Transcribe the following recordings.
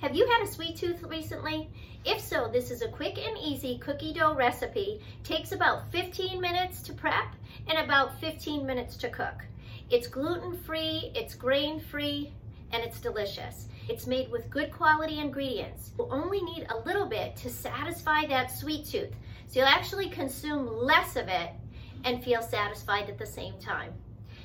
Have you had a sweet tooth recently? If so, this is a quick and easy cookie dough recipe. Takes about 15 minutes to prep and about 15 minutes to cook. It's gluten-free, it's grain-free, and it's delicious. It's made with good quality ingredients. You'll only need a little bit to satisfy that sweet tooth. So you'll actually consume less of it and feel satisfied at the same time.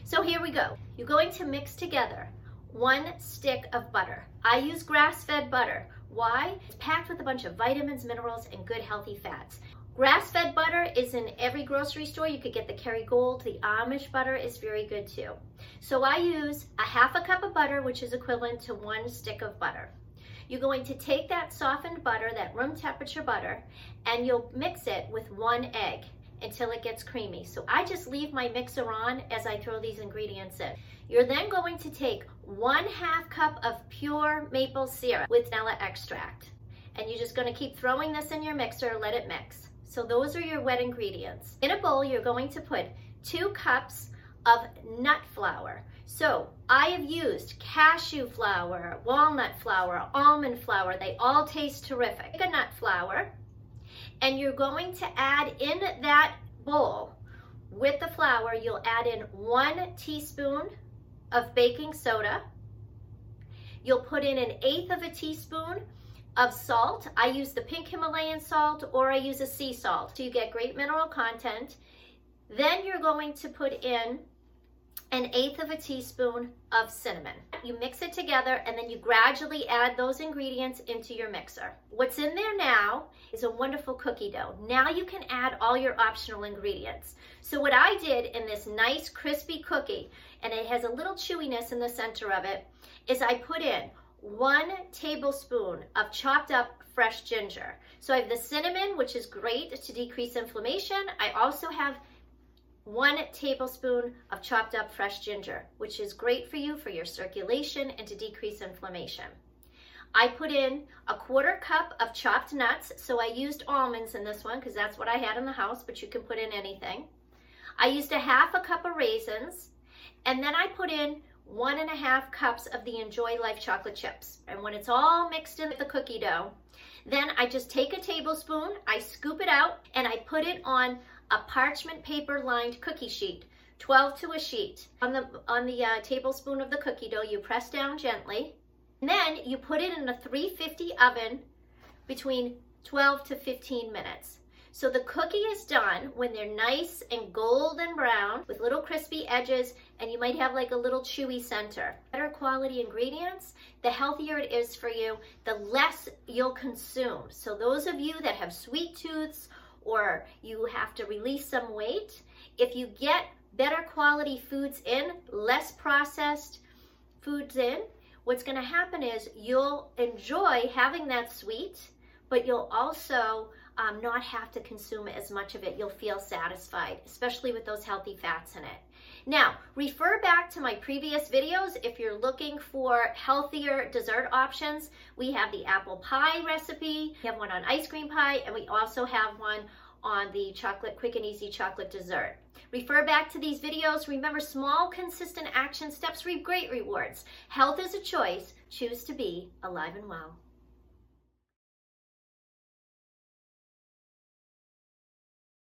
So here we go. You're going to mix together one stick of butter. I use grass-fed butter. Why? It's packed with a bunch of vitamins, minerals, and good healthy fats. Grass-fed butter is in every grocery store. You could get the Kerrygold. The Amish butter is very good too. So I use a half a cup of butter, which is equivalent to one stick of butter. You're going to take that softened butter, that room temperature butter, and you'll mix it with one egg until it gets creamy. So I just leave my mixer on as I throw these ingredients in. You're then going to take one half cup of pure maple syrup with vanilla extract. And you're just gonna keep throwing this in your mixer, let it mix. So those are your wet ingredients. In a bowl, you're going to put two cups of nut flour. So I have used cashew flour, walnut flour, almond flour. They all taste terrific. Take a nut flour, and you're going to add in that bowl with the flour, you'll add in one teaspoon of baking soda. You'll put in an eighth of a teaspoon of salt. I use the pink Himalayan salt or I use a sea salt. So you get great mineral content. Then you're going to put in an eighth of a teaspoon of cinnamon. You mix it together and then you gradually add those ingredients into your mixer. What's in there now is a wonderful cookie dough. Now you can add all your optional ingredients. So what I did in this nice crispy cookie, and it has a little chewiness in the center of it, is I put in one tablespoon of chopped up fresh ginger. So I have the cinnamon, which is great to decrease inflammation. I also have one tablespoon of chopped up fresh ginger, which is great for you for your circulation and to decrease inflammation. I put in a quarter cup of chopped nuts, so I used almonds in this one because that's what I had in the house, but you can put in anything. I used a half a cup of raisins, and then I put in one and a half cups of the Enjoy Life chocolate chips. And when it's all mixed in the cookie dough, then I just take a tablespoon, I scoop it out, and I put it on a parchment paper lined cookie sheet, 12 to a sheet. On the, on the uh, tablespoon of the cookie dough, you press down gently. And then you put it in a 350 oven between 12 to 15 minutes. So the cookie is done when they're nice and golden brown with little crispy edges and you might have like a little chewy center. Better quality ingredients, the healthier it is for you, the less you'll consume. So those of you that have sweet tooths or you have to release some weight, if you get better quality foods in, less processed foods in, what's going to happen is you'll enjoy having that sweet, but you'll also um, not have to consume as much of it. You'll feel satisfied, especially with those healthy fats in it. Now, refer back to my previous videos if you're looking for healthier dessert options. We have the apple pie recipe, we have one on ice cream pie, and we also have one on the chocolate quick and easy chocolate dessert. Refer back to these videos. Remember, small, consistent action steps reap great rewards. Health is a choice. Choose to be alive and well.